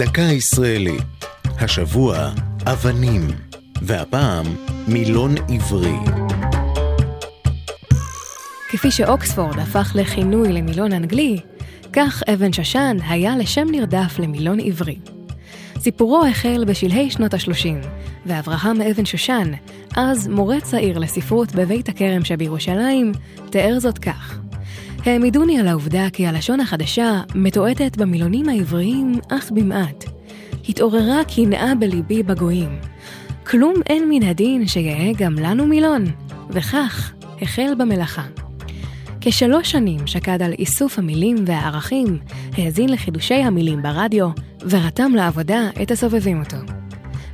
דקה ישראלית. השבוע, אבנים. והפעם, מילון עברי. כפי שאוקספורד הפך לכינוי למילון אנגלי, כך אבן שושן היה לשם נרדף למילון עברי. סיפורו החל בשלהי שנות ה-30, ואברהם אבן שושן, אז מורה צעיר לספרות בבית הכרם שבירושלים, תיאר זאת כך: העמידוני על העובדה כי הלשון החדשה מתועטת במילונים העבריים אך במעט. התעוררה קנאה בליבי בגויים. כלום אין מן הדין שיהא גם לנו מילון, וכך החל במלאכה. כשלוש שנים שקד על איסוף המילים והערכים, האזין לחידושי המילים ברדיו, ורתם לעבודה את הסובבים אותו.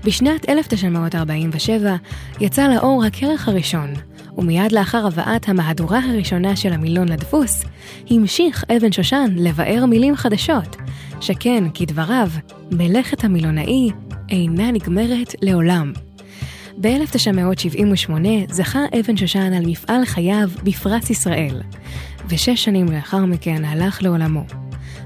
בשנת 1947 יצא לאור הכרך הראשון, ומיד לאחר הבאת המהדורה הראשונה של המילון לדפוס, המשיך אבן שושן לבאר מילים חדשות, שכן, כדבריו, מלאכת המילונאי אינה נגמרת לעולם. ב-1978 זכה אבן שושן על מפעל חייו בפרס ישראל, ושש שנים לאחר מכן הלך לעולמו.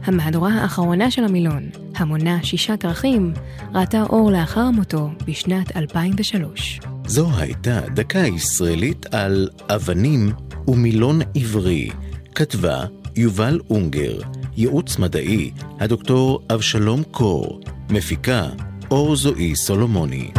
המהדורה האחרונה של המילון, המונה שישה כרכים, ראתה אור לאחר מותו בשנת 2003. זו הייתה דקה ישראלית על אבנים ומילון עברי. כתבה יובל אונגר, ייעוץ מדעי, הדוקטור אבשלום קור, מפיקה אור זועי סולומוני.